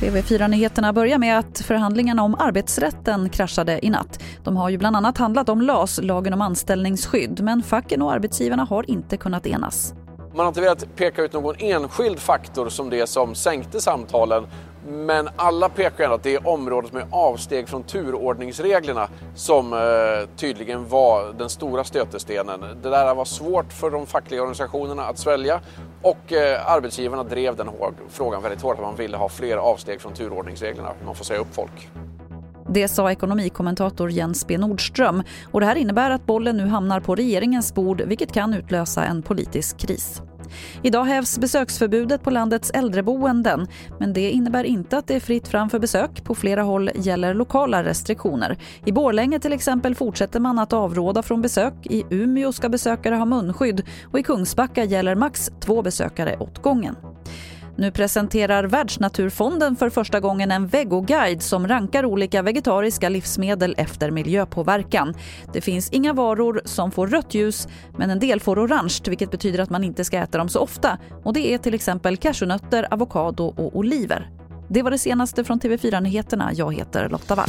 TV4-nyheterna börjar med att förhandlingarna om arbetsrätten kraschade i natt. De har ju bland annat handlat om LAS, lagen om anställningsskydd, men facken och arbetsgivarna har inte kunnat enas. Man har inte velat peka ut någon enskild faktor som det som sänkte samtalen men alla pekar ändå att det är området med avsteg från turordningsreglerna som eh, tydligen var den stora stötestenen. Det där var svårt för de fackliga organisationerna att svälja och eh, arbetsgivarna drev den frågan väldigt hårt att man ville ha fler avsteg från turordningsreglerna. Man får säga upp folk. Det sa ekonomikommentator Jens B Nordström och det här innebär att bollen nu hamnar på regeringens bord vilket kan utlösa en politisk kris. Idag hävs besöksförbudet på landets äldreboenden men det innebär inte att det är fritt fram för besök. På flera håll gäller lokala restriktioner. I Borlänge till exempel fortsätter man att avråda från besök. I Umeå ska besökare ha munskydd och i Kungsbacka gäller max två besökare åt gången. Nu presenterar Världsnaturfonden för första gången en vegoguide som rankar olika vegetariska livsmedel efter miljöpåverkan. Det finns inga varor som får rött ljus, men en del får orange vilket betyder att man inte ska äta dem så ofta. Och Det är till exempel cashewnötter, avokado och oliver. Det var det senaste från TV4 Nyheterna. Jag heter Lotta Wall.